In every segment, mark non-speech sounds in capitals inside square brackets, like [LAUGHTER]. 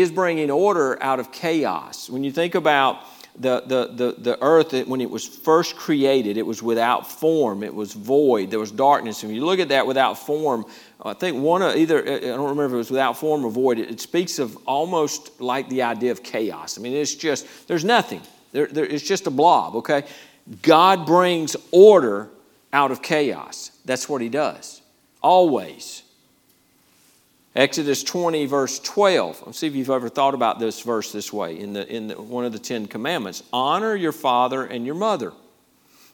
is bringing order out of chaos. When you think about the, the, the, the earth, when it was first created, it was without form, it was void, there was darkness. And when you look at that without form, I think one of either, I don't remember if it was without form or void, it, it speaks of almost like the idea of chaos. I mean, it's just, there's nothing, there, there, it's just a blob, okay? God brings order out of chaos. That's what He does, always. Exodus 20, verse 12. Let's see if you've ever thought about this verse this way in, the, in the, one of the Ten Commandments. Honor your father and your mother.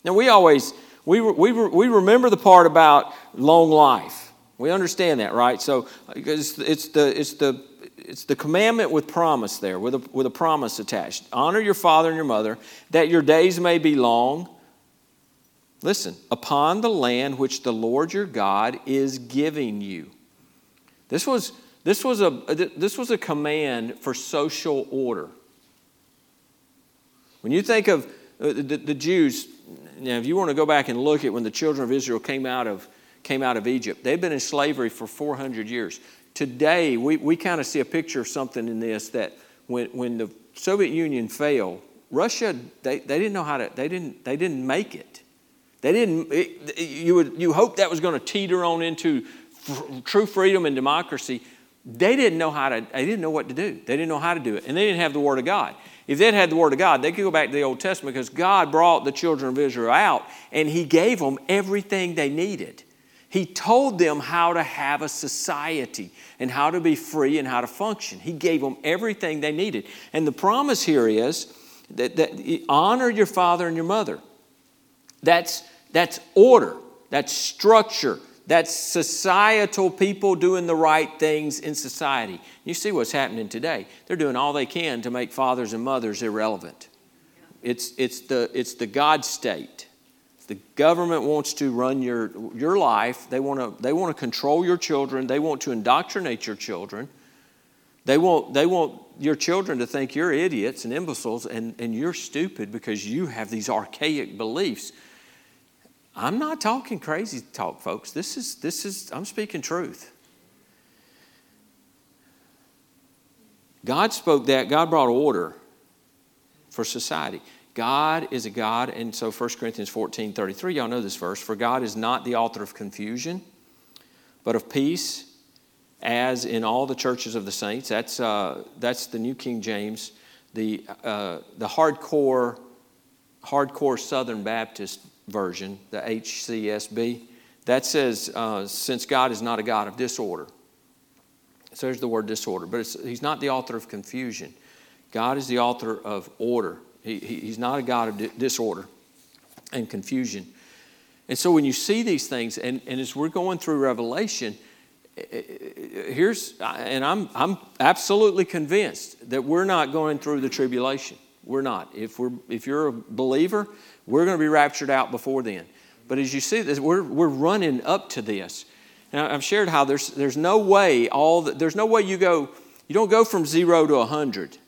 Now, we always, we, we, we remember the part about long life. We understand that, right? So it's, it's, the, it's, the, it's the commandment with promise there, with a, with a promise attached. Honor your father and your mother, that your days may be long. Listen, upon the land which the Lord your God is giving you. This was, this was, a, this was a command for social order. When you think of uh, the, the Jews, now if you want to go back and look at when the children of Israel came out of, came out of Egypt, they've been in slavery for 400 years. Today, we, we kind of see a picture of something in this that when, when the Soviet Union failed, Russia, they, they didn't know how to, they didn't, they didn't make it. They didn't, it, you would, you hope that was going to teeter on into true freedom and democracy, they didn't know how to, they didn't know what to do. They didn't know how to do it. And they didn't have the Word of God. If they'd had the Word of God, they could go back to the Old Testament because God brought the children of Israel out and He gave them everything they needed. He told them how to have a society and how to be free and how to function. He gave them everything they needed. And the promise here is that, that honor your father and your mother. That's, that's order, that's structure, that's societal people doing the right things in society. You see what's happening today. They're doing all they can to make fathers and mothers irrelevant. It's, it's, the, it's the God state. The government wants to run your, your life. They want, to, they want to control your children. They want to indoctrinate your children. They want, they want your children to think you're idiots and imbeciles and, and you're stupid because you have these archaic beliefs I'm not talking crazy talk, folks. This is, this is, I'm speaking truth. God spoke that, God brought order for society. God is a God, and so 1 Corinthians 14 33, y'all know this verse. For God is not the author of confusion, but of peace, as in all the churches of the saints. That's, uh, that's the New King James. The, uh, the hardcore, hardcore Southern Baptist version, the HCSB, that says, uh, since God is not a God of disorder. So there's the word disorder, but He's not the author of confusion. God is the author of order. He, he, he's not a God of di- disorder and confusion. And so when you see these things, and, and as we're going through Revelation, eh, eh, eh, here's, and I'm, I'm absolutely convinced that we're not going through the tribulation. We're not. If, we're, if you're a believer, we're going to be raptured out before then. But as you see this, we're, we're running up to this. Now, I've shared how there's, there's no way all the, there's no way you go, you don't go from zero to a 100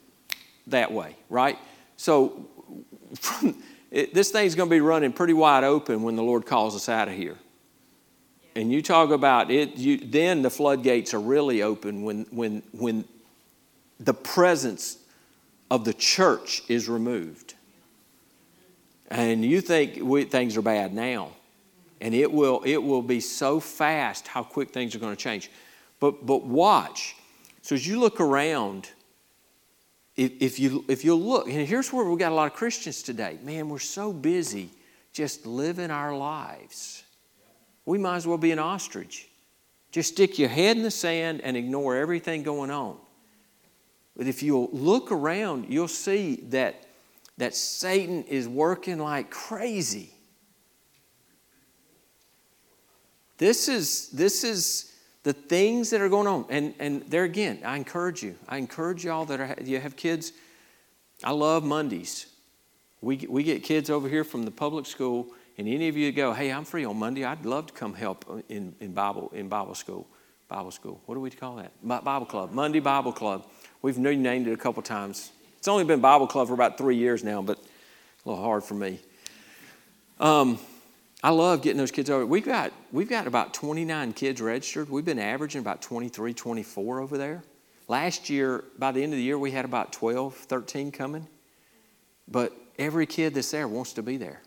that way, right? So from, [LAUGHS] it, this thing's going to be running pretty wide open when the Lord calls us out of here. And you talk about it, you, then the floodgates are really open when, when, when the presence of the church is removed. And you think we, things are bad now. And it will, it will be so fast how quick things are going to change. But, but watch. So as you look around, if, if, you, if you look, and here's where we've got a lot of Christians today. Man, we're so busy just living our lives. We might as well be an ostrich. Just stick your head in the sand and ignore everything going on. But if you'll look around, you'll see that that Satan is working like crazy. This is, this is the things that are going on. And, and there again, I encourage you. I encourage y'all that are, you have kids. I love Mondays. We, we get kids over here from the public school, and any of you go, hey, I'm free on Monday. I'd love to come help in, in, Bible, in Bible school. Bible school. What do we call that? Bible club. Monday Bible club. We've named it a couple times. It's only been Bible Club for about three years now, but a little hard for me. Um, I love getting those kids over. We've got, we've got about 29 kids registered. We've been averaging about 23, 24 over there. Last year, by the end of the year, we had about 12, 13 coming. But every kid that's there wants to be there.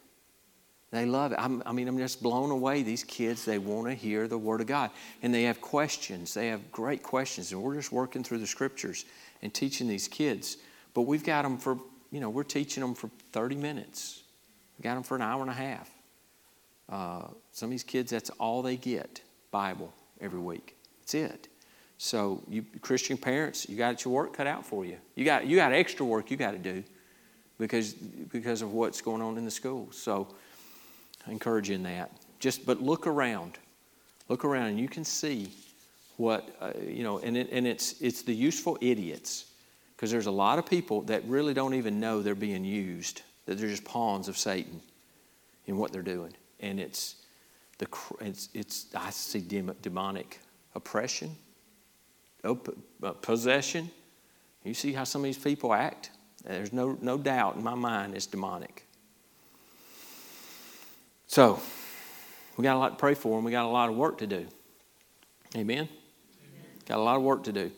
They love it. I'm, i mean, I'm just blown away. These kids, they want to hear the Word of God. And they have questions. They have great questions. And we're just working through the scriptures and teaching these kids. But we've got them for, you know, we're teaching them for 30 minutes. We've got them for an hour and a half. Uh, some of these kids, that's all they get Bible every week. That's it. So, you Christian parents, you got your work cut out for you. You got, you got extra work you got to do because, because of what's going on in the schools. So, I encourage you in that. Just, but look around. Look around and you can see what, uh, you know, and, it, and it's, it's the useful idiots because there's a lot of people that really don't even know they're being used, that they're just pawns of Satan in what they're doing. And it's, the, it's, it's I see demonic oppression uh, possession. You see how some of these people act? There's no, no doubt in my mind it's demonic. So, we got a lot to pray for and we got a lot of work to do. Amen? Amen? Got a lot of work to do.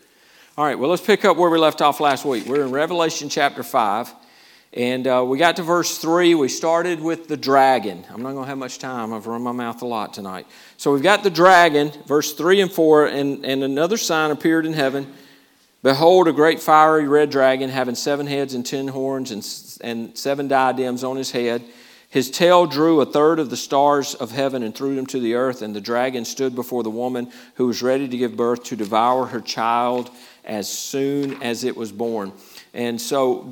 All right, well, let's pick up where we left off last week. We're in Revelation chapter 5. And uh, we got to verse 3. We started with the dragon. I'm not going to have much time. I've run my mouth a lot tonight. So we've got the dragon, verse 3 and 4. And, and another sign appeared in heaven. Behold, a great fiery red dragon having seven heads and ten horns and, and seven diadems on his head. His tail drew a third of the stars of heaven and threw them to the earth. And the dragon stood before the woman who was ready to give birth to devour her child as soon as it was born. And so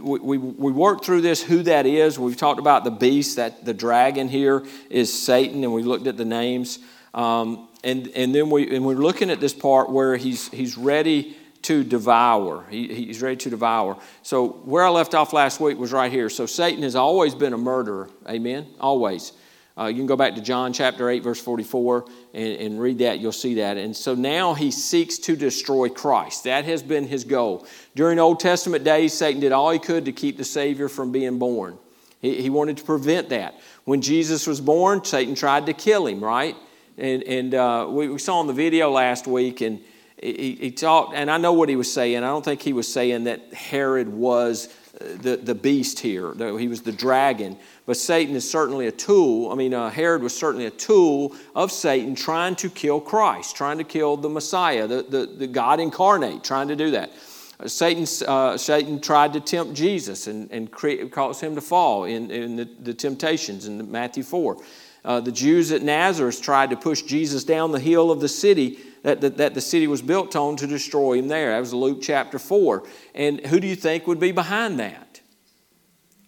we, we worked through this, who that is. We've talked about the beast, that the dragon here is Satan, and we looked at the names. Um, and, and then we, and we're looking at this part where he's, he's ready to devour. He, he's ready to devour. So where I left off last week was right here. So Satan has always been a murderer. Amen? Always. Uh, you can go back to John chapter 8, verse 44, and, and read that. You'll see that. And so now he seeks to destroy Christ. That has been his goal. During Old Testament days, Satan did all he could to keep the Savior from being born. He, he wanted to prevent that. When Jesus was born, Satan tried to kill him, right? And, and uh, we, we saw in the video last week, and he, he talked, and I know what he was saying. I don't think he was saying that Herod was the, the beast here. He was the dragon. But Satan is certainly a tool. I mean, uh, Herod was certainly a tool of Satan trying to kill Christ, trying to kill the Messiah, the, the, the God incarnate, trying to do that. Uh, Satan, uh, Satan tried to tempt Jesus and, and create, cause him to fall in, in the, the temptations in Matthew 4. Uh, the Jews at Nazareth tried to push Jesus down the hill of the city that, that, that, the city was built on to destroy him there. That was Luke chapter 4. And who do you think would be behind that?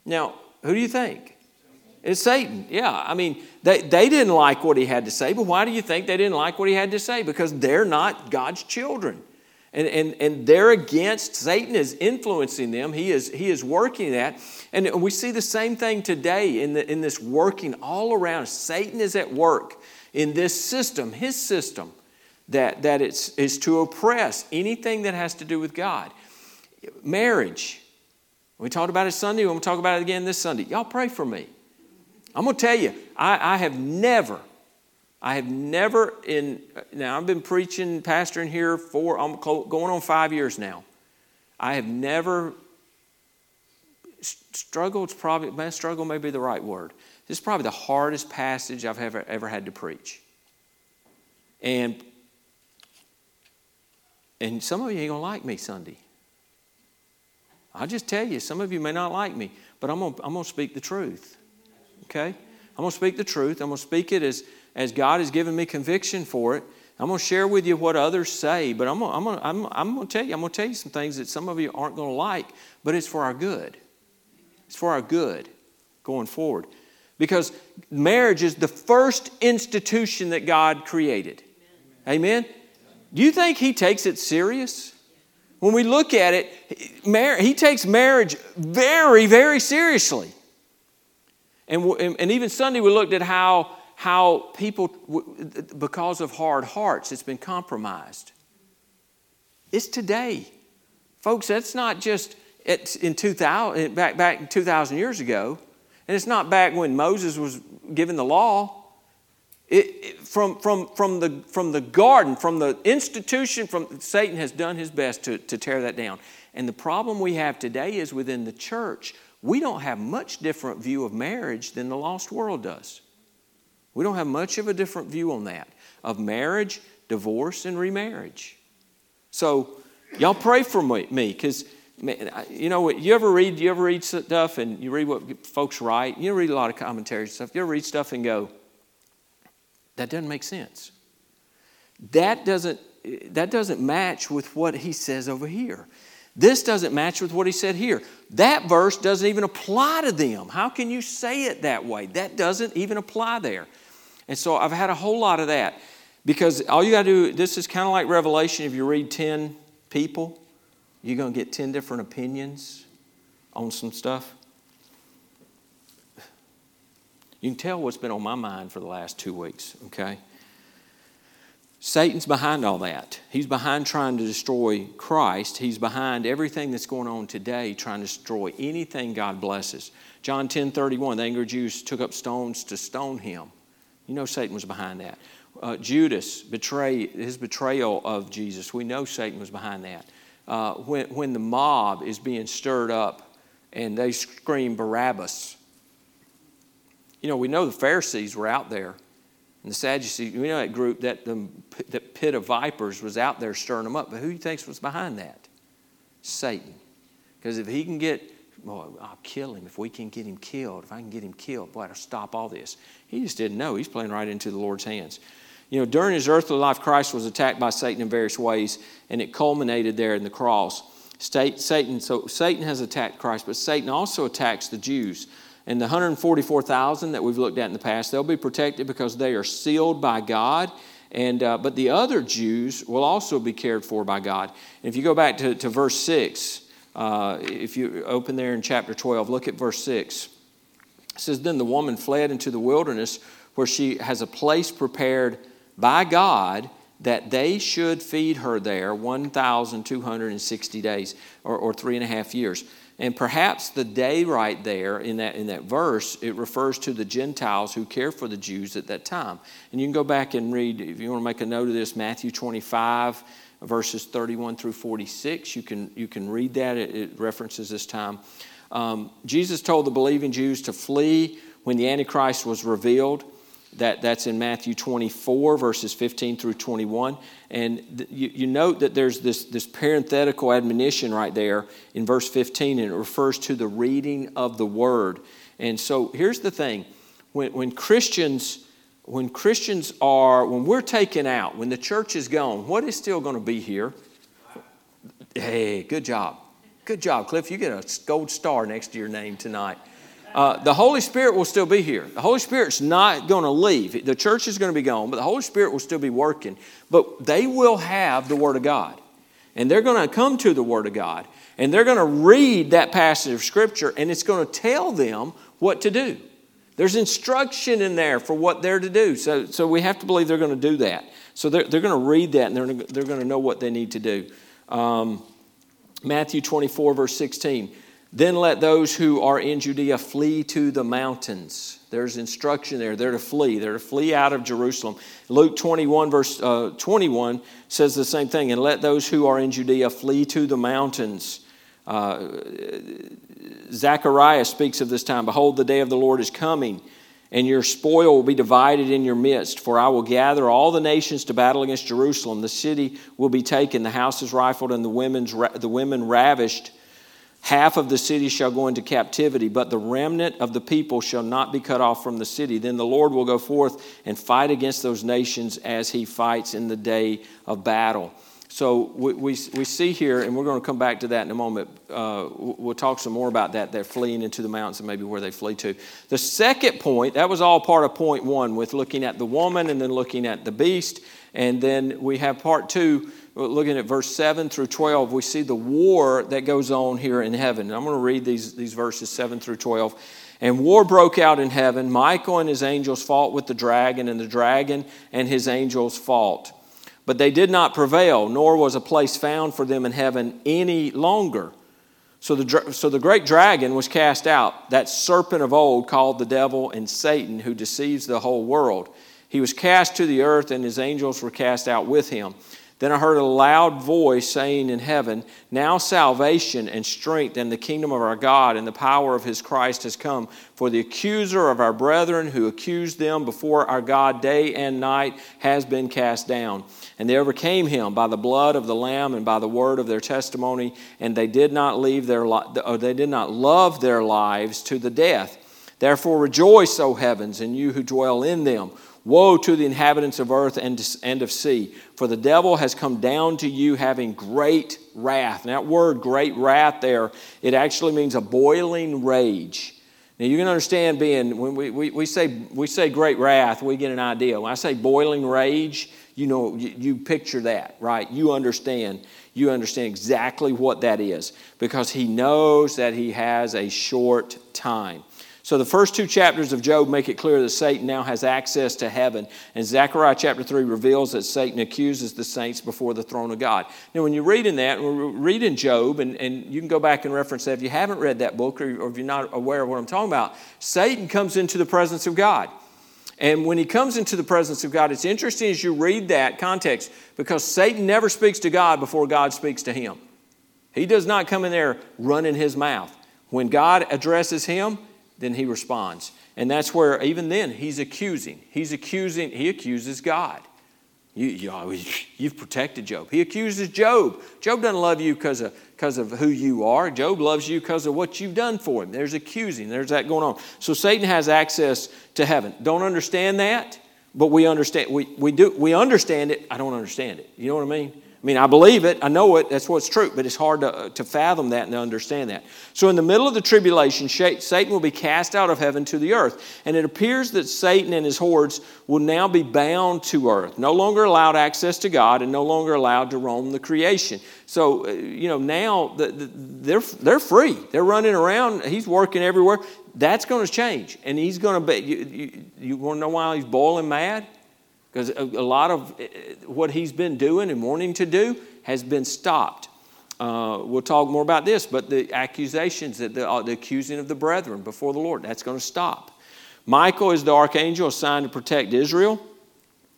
Now, who do you think? It's Satan. Yeah, I mean, they, they didn't like what he had to say, but why do you think they didn't like what he had to say? Because they're not God's children. And, and, and they're against, Satan is influencing them. He is, he is working that. And we see the same thing today in, the, in this working all around. Satan is at work in this system, his system that, that it's, is to oppress anything that has to do with God. Marriage. We talked about it Sunday. We're going to talk about it again this Sunday. Y'all pray for me. I'm going to tell you, I, I have never, I have never in, now I've been preaching, pastoring here for, I'm going on five years now. I have never struggled, probably, man, struggle may be the right word. This is probably the hardest passage I've ever, ever had to preach. And and some of you ain't going to like me Sunday. I'll just tell you, some of you may not like me, but I'm going to, I'm going to speak the truth. Okay? I'm going to speak the truth. I'm going to speak it as, as God has given me conviction for it. I'm going to share with you what others say, but I'm going, to, I'm, going to, I'm, I'm going to tell you, I'm going to tell you some things that some of you aren't going to like, but it's for our good. It's for our good going forward. Because marriage is the first institution that God created. Amen? Do you think he takes it serious? When we look at it, he takes marriage very, very seriously. And, and even Sunday, we looked at how, how people, because of hard hearts, it's been compromised. It's today. Folks, that's not just in 2000, back, back 2,000 years ago. And it's not back when Moses was given the law. It, from, from, from, the, from the garden, from the institution, from Satan has done his best to, to tear that down. And the problem we have today is within the church, we don't have much different view of marriage than the lost world does. We don't have much of a different view on that of marriage, divorce, and remarriage. So, y'all pray for me because you know what? you ever read you ever read stuff and you read what folks write you read a lot of commentaries and stuff you ever read stuff and go that doesn't make sense that doesn't that doesn't match with what he says over here this doesn't match with what he said here. That verse doesn't even apply to them. How can you say it that way? That doesn't even apply there. And so I've had a whole lot of that because all you got to do, this is kind of like Revelation. If you read 10 people, you're going to get 10 different opinions on some stuff. You can tell what's been on my mind for the last two weeks, okay? Satan's behind all that. He's behind trying to destroy Christ. He's behind everything that's going on today, trying to destroy anything God blesses. John 10 31, the angry Jews took up stones to stone him. You know Satan was behind that. Uh, Judas, betray, his betrayal of Jesus, we know Satan was behind that. Uh, when, when the mob is being stirred up and they scream Barabbas, you know, we know the Pharisees were out there and the Sadducees, we know that group, that, the, that pit of vipers was out there stirring them up. But who do you think was behind that? Satan. Because if he can get, well, I'll kill him. If we can get him killed, if I can get him killed, boy, I'll stop all this. He just didn't know. He's playing right into the Lord's hands. You know, during his earthly life, Christ was attacked by Satan in various ways, and it culminated there in the cross. Satan, so Satan has attacked Christ, but Satan also attacks the Jews. And the 144,000 that we've looked at in the past, they'll be protected because they are sealed by God. And, uh, but the other Jews will also be cared for by God. And if you go back to, to verse 6, uh, if you open there in chapter 12, look at verse 6. It says, Then the woman fled into the wilderness where she has a place prepared by God that they should feed her there 1,260 days or, or three and a half years. And perhaps the day right there in that, in that verse, it refers to the Gentiles who care for the Jews at that time. And you can go back and read, if you want to make a note of this, Matthew 25, verses 31 through 46. You can, you can read that, it, it references this time. Um, Jesus told the believing Jews to flee when the Antichrist was revealed. That, that's in Matthew 24, verses 15 through 21. And th- you, you note that there's this, this parenthetical admonition right there in verse 15, and it refers to the reading of the word. And so here's the thing when, when Christians when Christians are, when we're taken out, when the church is gone, what is still going to be here? Hey, good job. Good job, Cliff. You get a gold star next to your name tonight. Uh, the Holy Spirit will still be here. The Holy Spirit's not going to leave. The church is going to be gone, but the Holy Spirit will still be working. But they will have the Word of God. And they're going to come to the Word of God. And they're going to read that passage of Scripture, and it's going to tell them what to do. There's instruction in there for what they're to do. So, so we have to believe they're going to do that. So they're, they're going to read that, and they're, they're going to know what they need to do. Um, Matthew 24, verse 16. Then let those who are in Judea flee to the mountains. There's instruction there. They're to flee. They're to flee out of Jerusalem. Luke 21, verse uh, 21 says the same thing. And let those who are in Judea flee to the mountains. Uh, Zechariah speaks of this time Behold, the day of the Lord is coming, and your spoil will be divided in your midst. For I will gather all the nations to battle against Jerusalem. The city will be taken, the houses rifled, and the, women's, the women ravished. Half of the city shall go into captivity, but the remnant of the people shall not be cut off from the city. Then the Lord will go forth and fight against those nations as he fights in the day of battle. So we, we, we see here, and we're going to come back to that in a moment. Uh, we'll talk some more about that. They're fleeing into the mountains and maybe where they flee to. The second point, that was all part of point one with looking at the woman and then looking at the beast. And then we have part two looking at verse 7 through 12, we see the war that goes on here in heaven. I'm going to read these, these verses 7 through 12. And war broke out in heaven. Michael and his angels fought with the dragon, and the dragon and his angels fought. But they did not prevail, nor was a place found for them in heaven any longer. So the, so the great dragon was cast out, that serpent of old called the devil and Satan, who deceives the whole world. He was cast to the earth, and his angels were cast out with him. Then I heard a loud voice saying in heaven, Now salvation and strength and the kingdom of our God and the power of his Christ has come. For the accuser of our brethren who accused them before our God day and night has been cast down. And they overcame him by the blood of the Lamb and by the word of their testimony, and they did not leave their or they did not love their lives to the death. Therefore rejoice, O heavens, and you who dwell in them. Woe to the inhabitants of earth and of sea, for the devil has come down to you having great wrath. And that word, great wrath, there, it actually means a boiling rage. Now you can understand being, when we, we, we, say, we say great wrath, we get an idea. When I say boiling rage, you know, you, you picture that, right? You understand. You understand exactly what that is because he knows that he has a short time. So the first two chapters of Job make it clear that Satan now has access to heaven. And Zechariah chapter 3 reveals that Satan accuses the saints before the throne of God. Now, when you're reading that, we're reading Job, and, and you can go back and reference that if you haven't read that book or, or if you're not aware of what I'm talking about. Satan comes into the presence of God. And when he comes into the presence of God, it's interesting as you read that context because Satan never speaks to God before God speaks to him. He does not come in there running his mouth. When God addresses him, then he responds. And that's where, even then, he's accusing. He's accusing, he accuses God. You, you, you've protected Job. He accuses Job. Job doesn't love you because of, of who you are. Job loves you because of what you've done for him. There's accusing, there's that going on. So Satan has access to heaven. Don't understand that, but we understand. We, we, do, we understand it. I don't understand it. You know what I mean? I mean, I believe it, I know it, that's what's true, but it's hard to, uh, to fathom that and to understand that. So, in the middle of the tribulation, Satan will be cast out of heaven to the earth. And it appears that Satan and his hordes will now be bound to earth, no longer allowed access to God and no longer allowed to roam the creation. So, uh, you know, now they're, they're free. They're running around, he's working everywhere. That's going to change. And he's going to be, you, you, you want to know why he's boiling mad? Because a, lot of eh, eh, what he's been doing and wanting to do has been stopped. Uh, we'll talk more about this, but the accusations, that the, uh, the accusing of the brethren before the Lord, that's going to stop. Michael is the archangel assigned to protect Israel.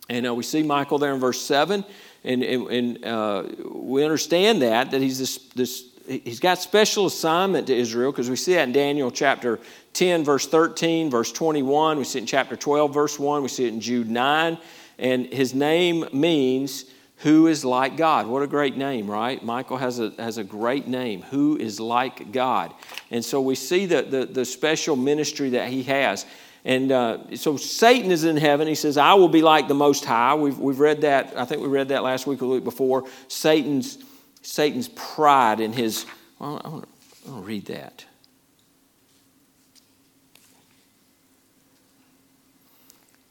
And uh, we see Michael there in verse 7. And, and, and uh, we understand that, that he's this, this he's got special assignment to Israel because we see that in Daniel chapter 10, verse 13, verse 21. We see it in chapter 12, verse 1. We see it in Jude 9. And his name means who is like God. What a great name, right? Michael has a, has a great name. Who is like God? And so we see the, the, the special ministry that he has. And uh, so Satan is in heaven. He says, I will be like the Most High. We've, we've read that. I think we read that last week or the week before. Satan's, Satan's pride in his. Well, I want to read that.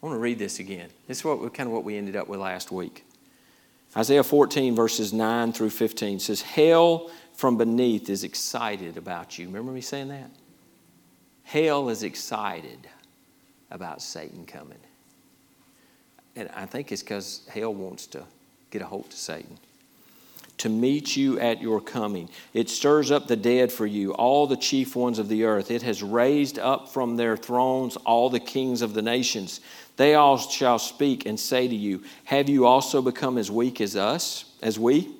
I want to read this again. This is what, kind of what we ended up with last week. Isaiah 14, verses 9 through 15 says, Hell from beneath is excited about you. Remember me saying that? Hell is excited about Satan coming. And I think it's because hell wants to get a hold to Satan to meet you at your coming. It stirs up the dead for you, all the chief ones of the earth. It has raised up from their thrones all the kings of the nations. They all shall speak and say to you, Have you also become as weak as us, as we?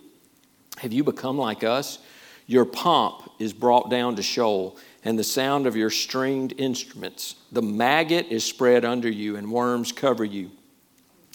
Have you become like us? Your pomp is brought down to Sheol, and the sound of your stringed instruments. The maggot is spread under you, and worms cover you.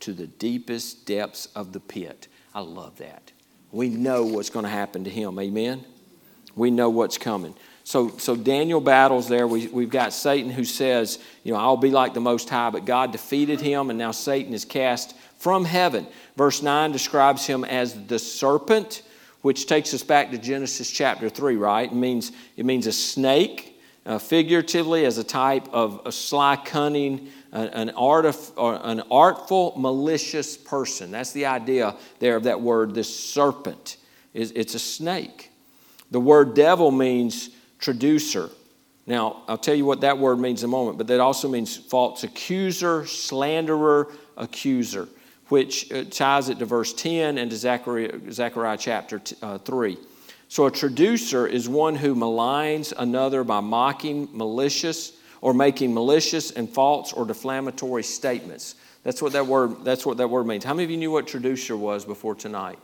to the deepest depths of the pit. I love that. We know what's going to happen to him. Amen? We know what's coming. So, so Daniel battles there. We, we've got Satan who says, you know, I'll be like the Most High, but God defeated him, and now Satan is cast from heaven. Verse 9 describes him as the serpent, which takes us back to Genesis chapter 3, right? It means, it means a snake. Uh, figuratively as a type of a sly, cunning, an, artif- an artful, malicious person. That's the idea there of that word, this serpent. It's a snake. The word devil means traducer. Now, I'll tell you what that word means in a moment, but that also means false accuser, slanderer, accuser, which uh, ties it to verse 10 and to Zechariah, Zechariah chapter uh, 3. So, a traducer is one who maligns another by mocking, malicious, or making malicious and false or defamatory statements. That's what that word, that's what that word means. How many of you knew what traducer was before tonight?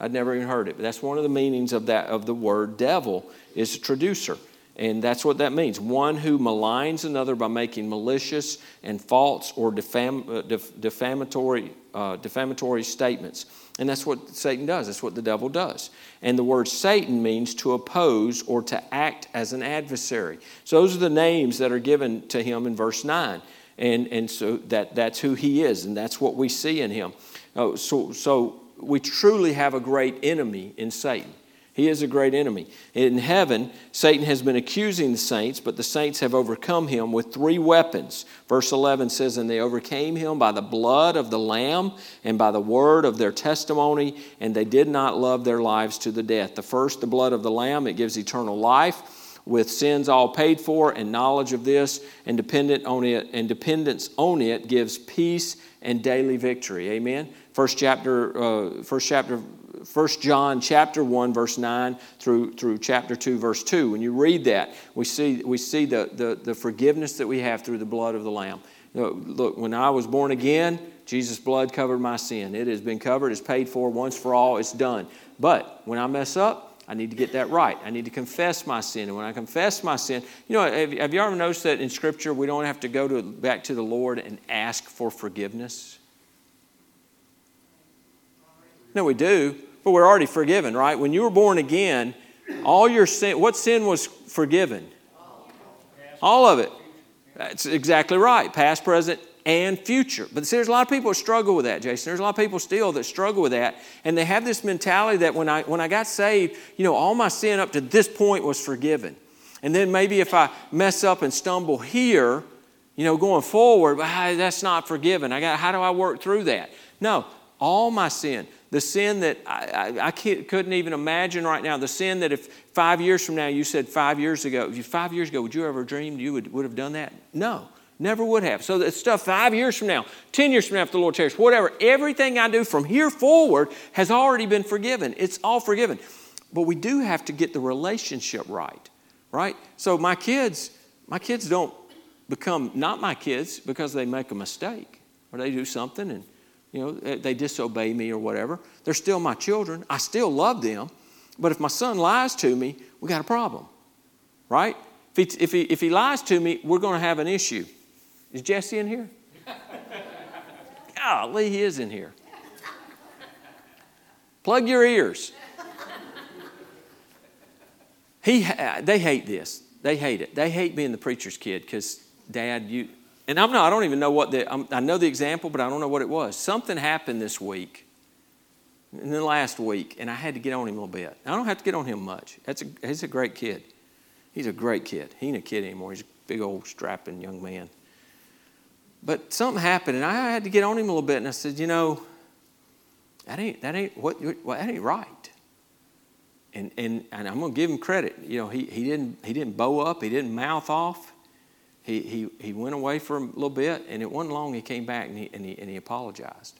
I'd never even heard it, but that's one of the meanings of that of the word devil is a traducer. And that's what that means. One who maligns another by making malicious and false or defam, uh, def, defamatory, uh, defamatory statements. And that's what Satan does. That's what the devil does. And the word Satan means to oppose or to act as an adversary. So those are the names that are given to him in verse 9. And, and so that, that's who he is, and that's what we see in him. Oh, so, so we truly have a great enemy in Satan. He is a great enemy. In heaven, Satan has been accusing the saints, but the saints have overcome him with three weapons. Verse 11 says, And they overcame him by the blood of the Lamb and by the word of their testimony, and they did not love their lives to the death. The first, the blood of the Lamb, it gives eternal life with sins all paid for and knowledge of this and dependent on it and dependence on it gives peace and daily victory amen first chapter uh, first chapter 1 John chapter 1, verse 9 through, through chapter 2, verse 2. When you read that, we see, we see the, the, the forgiveness that we have through the blood of the Lamb. You know, look, when I was born again, Jesus' blood covered my sin. It has been covered, it's paid for once for all, it's done. But when I mess up, I need to get that right. I need to confess my sin. And when I confess my sin, you know, have, have you ever noticed that in Scripture we don't have to go to, back to the Lord and ask for forgiveness? No, we do but we're already forgiven, right? When you were born again, all your sin, what sin was forgiven? All of it. That's exactly right. Past, present, and future. But see, there's a lot of people struggle with that, Jason. There's a lot of people still that struggle with that. And they have this mentality that when I, when I got saved, you know, all my sin up to this point was forgiven. And then maybe if I mess up and stumble here, you know, going forward, ah, that's not forgiven. I got, how do I work through that? No, all my sin the sin that I, I, I couldn't even imagine right now, the sin that if five years from now you said five years ago, if you five years ago, would you ever dreamed you would, would have done that? No, never would have. So that stuff five years from now, 10 years from now, if the Lord cares, whatever, everything I do from here forward has already been forgiven. It's all forgiven. But we do have to get the relationship right, right? So my kids, my kids don't become not my kids because they make a mistake or they do something and you know, eh, they disobey me or whatever. They're still my children. I still love them. But if my son lies to me, we got a problem, right? If he, if he, if he lies to me, we're going to have an issue. Is Jesse in here? [LAUGHS] Golly, he is in here. Plug your ears. He, they hate this. They hate it. They hate being the preacher's kid because, Dad, you, and I'm not, I don't even know what the, I'm, i know the example, but I don't know what it was. Something happened this week, in the last week, and I had to get on him a little bit. I don't have to get on him much. That's a, he's a great kid. He's a great kid. He ain't a kid anymore. He's a big old strapping young man. But something happened, and I had to get on him a little bit, and I said, you know, that ain't, that ain't, what, what that ain't right. And, and, and I'm going to give him credit. You know, he, he, didn't, he didn't bow up, he didn't mouth off he, he, he went away for a little bit, and it wasn't long he came back and he, and he, and he apologized.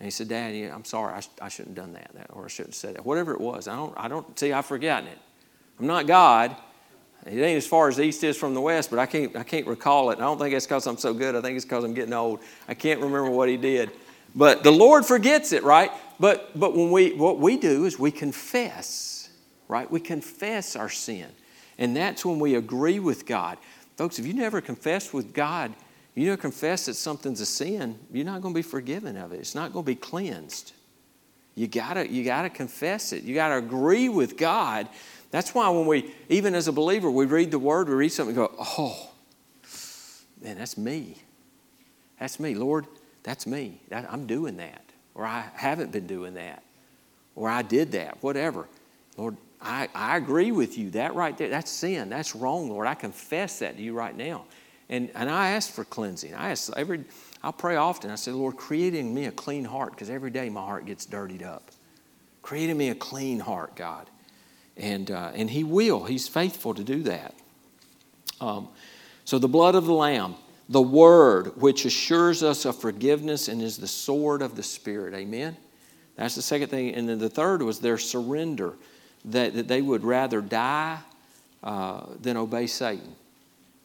And he said, Dad, I'm sorry, I, I shouldn't have done that, or I shouldn't have said that. Whatever it was, I don't, I don't see, I've forgotten it. I'm not God. It ain't as far as the east is from the west, but I can't, I can't recall it. And I don't think it's because I'm so good. I think it's because I'm getting old. I can't remember what he did. But the Lord forgets it, right? But, but when we, what we do is we confess, right? We confess our sin. And that's when we agree with God. Folks, if you never confess with God, you never confess that something's a sin, you're not going to be forgiven of it. It's not going to be cleansed. You gotta, you gotta confess it. You gotta agree with God. That's why when we, even as a believer, we read the word, we read something, and go, oh, man, that's me. That's me. Lord, that's me. That, I'm doing that. Or I haven't been doing that. Or I did that. Whatever. Lord, I, I agree with you. That right there, that's sin. That's wrong, Lord. I confess that to you right now. And, and I ask for cleansing. I ask every, I'll pray often. I say, Lord, create in me a clean heart because every day my heart gets dirtied up. Create in me a clean heart, God. And, uh, and He will. He's faithful to do that. Um, so the blood of the Lamb, the Word, which assures us of forgiveness and is the sword of the Spirit. Amen? That's the second thing. And then the third was their surrender, that, that they would rather die uh, than obey Satan.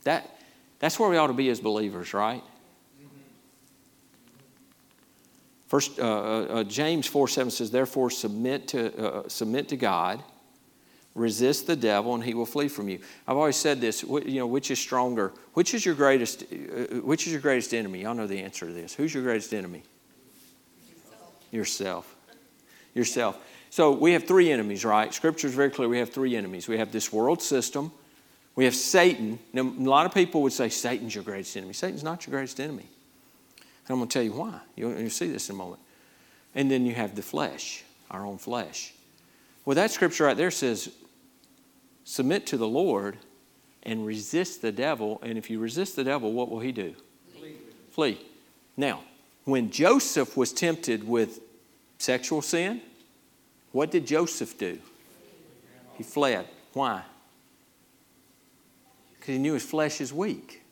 That, that's where we ought to be as believers, right? First, uh, uh, uh James 4 7 says, Therefore, submit to, uh, uh, submit to God. Resist the devil and he will flee from you. I've always said this you know which is stronger? Which is your greatest which is your greatest enemy? Y'all know the answer to this. Who's your greatest enemy? Yourself. Yourself so we have three enemies right? Scripture is very clear. We have three enemies. We have this world system. We have satan. Now a lot of people would say satan's your greatest enemy. Satan's not your greatest enemy. And i'm going to tell you why. You'll, you'll see this in a moment. And then you have the flesh our own flesh. Well, that scripture right there says submit to the Lord and resist the devil. And if you resist the devil, what will he do? Flee. Flee. Now, when Joseph was tempted with sexual sin, what did Joseph do? He fled. Why? Because he knew his flesh is weak.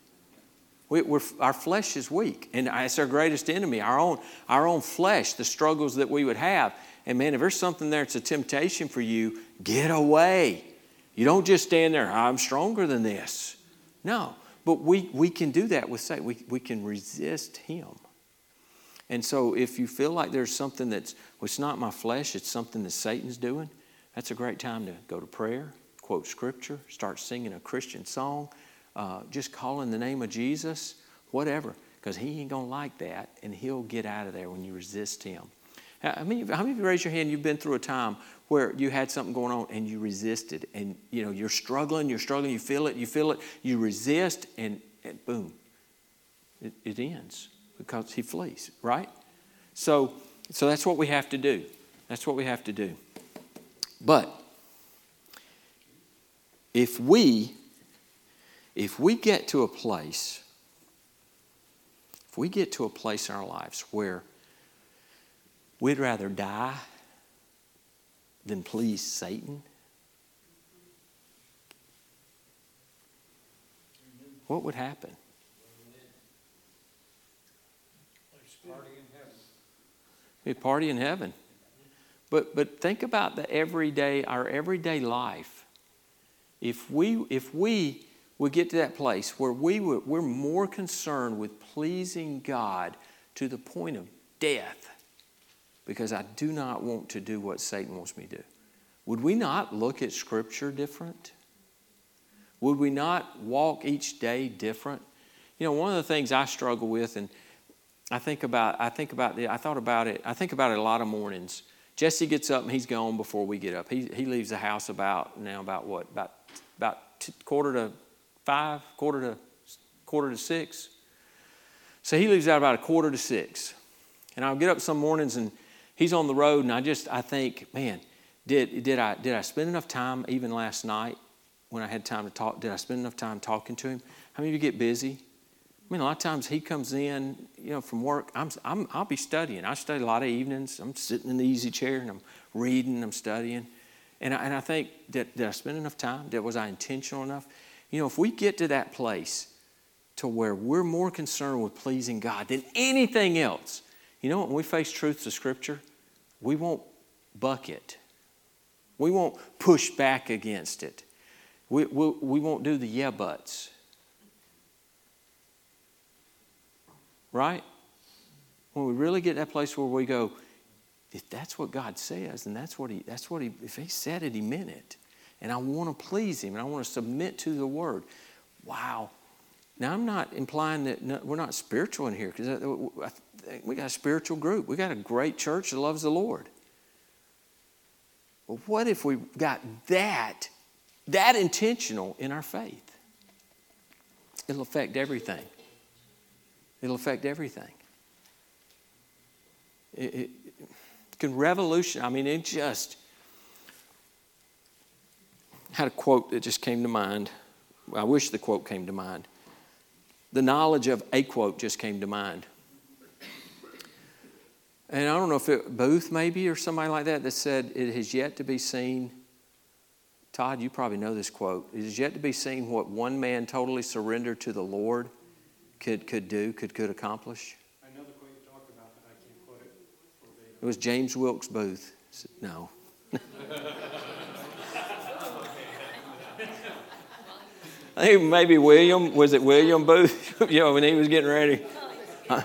We, our flesh is weak, and it's our greatest enemy. Our own, our own flesh, the struggles that we would have. And man, if there's something there, it's a temptation for you. Get away. You don't just stand there, I'm stronger than this. No, but we, we can do that with Satan. We, we can resist him. And so if you feel like there's something that's, well, it's not my flesh, it's something that Satan's doing, that's a great time to go to prayer, quote scripture, start singing a Christian song, uh, just call in the name of Jesus, whatever, because he ain't going to like that, and he'll get out of there when you resist him. How many, how many of you raise your hand? You've been through a time where you had something going on and you resisted, and you know you're struggling, you're struggling, you feel it, you feel it, you resist, and, and boom, it, it ends because he flees, right? So, so that's what we have to do. That's what we have to do. But if we if we get to a place if we get to a place in our lives where we'd rather die than please Satan? What would happen? A party in heaven. But, but think about the everyday, our everyday life. If we, if we would get to that place where we would, we're more concerned with pleasing God to the point of death because I do not want to do what Satan wants me to do. Would we not look at Scripture different? Would we not walk each day different? You know, one of the things I struggle with, and I think about, I think about the, I thought about it, I think about it a lot of mornings. Jesse gets up and he's gone before we get up. He, he leaves the house about now about what about about quarter to five, quarter to quarter to six. So he leaves out about a quarter to six, and I'll get up some mornings and he's on the road, and I just I think, man, did did I did I spend enough time even last night when I had time to talk? Did I spend enough time talking to him? How many of you get busy? I mean, a lot of times he comes in, you know, from work. I'm, I'm, I'll be studying. I study a lot of evenings. I'm sitting in the easy chair and I'm reading, and I'm studying. And I, and I think, did, did I spend enough time? Did, was I intentional enough? You know, if we get to that place to where we're more concerned with pleasing God than anything else, you know, when we face truths of Scripture, we won't buck it. We won't push back against it. We, we, we won't do the yeah buts. Right? When we really get that place where we go, if that's what God says, and that's what He, that's what He, if He said it, He meant it. And I want to please Him, and I want to submit to the Word. Wow. Now, I'm not implying that we're not spiritual in here, because we got a spiritual group. We got a great church that loves the Lord. But what if we got that, that intentional in our faith? It'll affect everything. It'll affect everything. It, it can revolution. I mean, it just had a quote that just came to mind. I wish the quote came to mind. The knowledge of a quote just came to mind. And I don't know if it Booth maybe or somebody like that that said it has yet to be seen. Todd, you probably know this quote. It is yet to be seen what one man totally surrendered to the Lord could, could do, could, could accomplish. I know the quote you talked about, but I can't quote it. It was James Wilkes Booth. No. [LAUGHS] I think maybe William, was it William Booth? [LAUGHS] you know, when he was getting ready. [LAUGHS]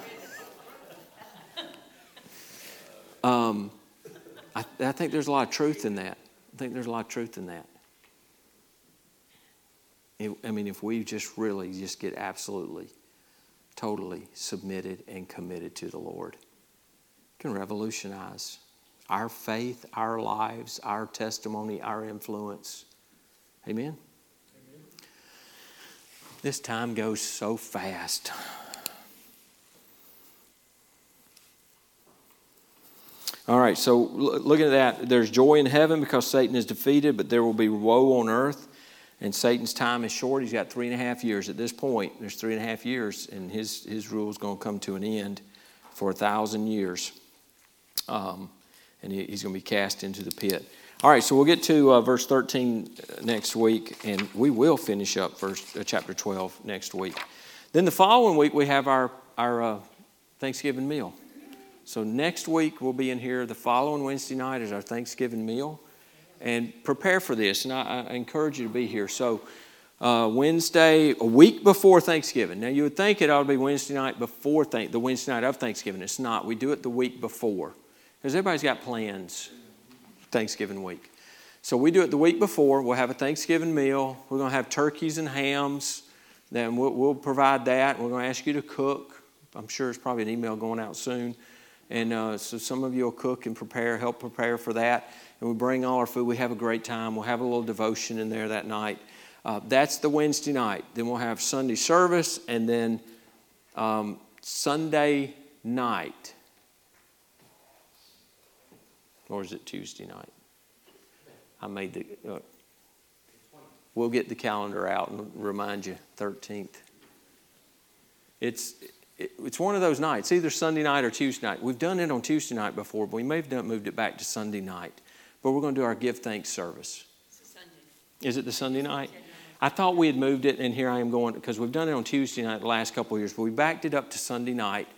um, I, I think there's a lot of truth in that. I think there's a lot of truth in that. I mean, if we just really just get absolutely, totally submitted and committed to the Lord, it can revolutionize our faith, our lives, our testimony, our influence. Amen? This time goes so fast. All right, so looking at that, there's joy in heaven because Satan is defeated, but there will be woe on earth. And Satan's time is short. He's got three and a half years at this point. There's three and a half years, and his, his rule is going to come to an end for a thousand years. Um, and he, he's going to be cast into the pit. All right, so we'll get to uh, verse 13 uh, next week, and we will finish up verse, uh, chapter 12 next week. Then the following week, we have our, our uh, Thanksgiving meal. So next week, we'll be in here. The following Wednesday night is our Thanksgiving meal. And prepare for this, and I, I encourage you to be here. So, uh, Wednesday, a week before Thanksgiving. Now, you would think it ought to be Wednesday night before th- the Wednesday night of Thanksgiving. It's not. We do it the week before because everybody's got plans Thanksgiving week. So we do it the week before. We'll have a Thanksgiving meal. We're going to have turkeys and hams. Then we'll, we'll provide that. We're going to ask you to cook. I'm sure there's probably an email going out soon. And uh, so some of you will cook and prepare, help prepare for that. And we bring all our food. We have a great time. We'll have a little devotion in there that night. Uh, that's the Wednesday night. Then we'll have Sunday service, and then um, Sunday night or is it Tuesday night? I made the. Uh, we'll get the calendar out and remind you 13th. It's it's one of those nights, either Sunday night or Tuesday night. We've done it on Tuesday night before, but we may have done, moved it back to Sunday night. But we're going to do our give thanks service. Is it the Sunday night? I thought we had moved it, and here I am going because we've done it on Tuesday night the last couple of years, but we backed it up to Sunday night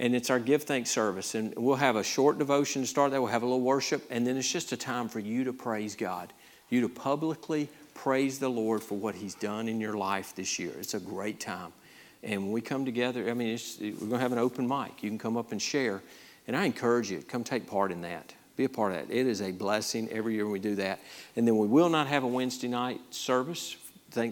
and it's our give thanks service. And we'll have a short devotion to start that. We'll have a little worship, and then it's just a time for you to praise God, you to publicly praise the Lord for what He's done in your life this year. It's a great time. And when we come together, I mean, we're going to have an open mic. You can come up and share. And I encourage you, come take part in that. Be a part of that. It is a blessing every year we do that. And then we will not have a Wednesday night service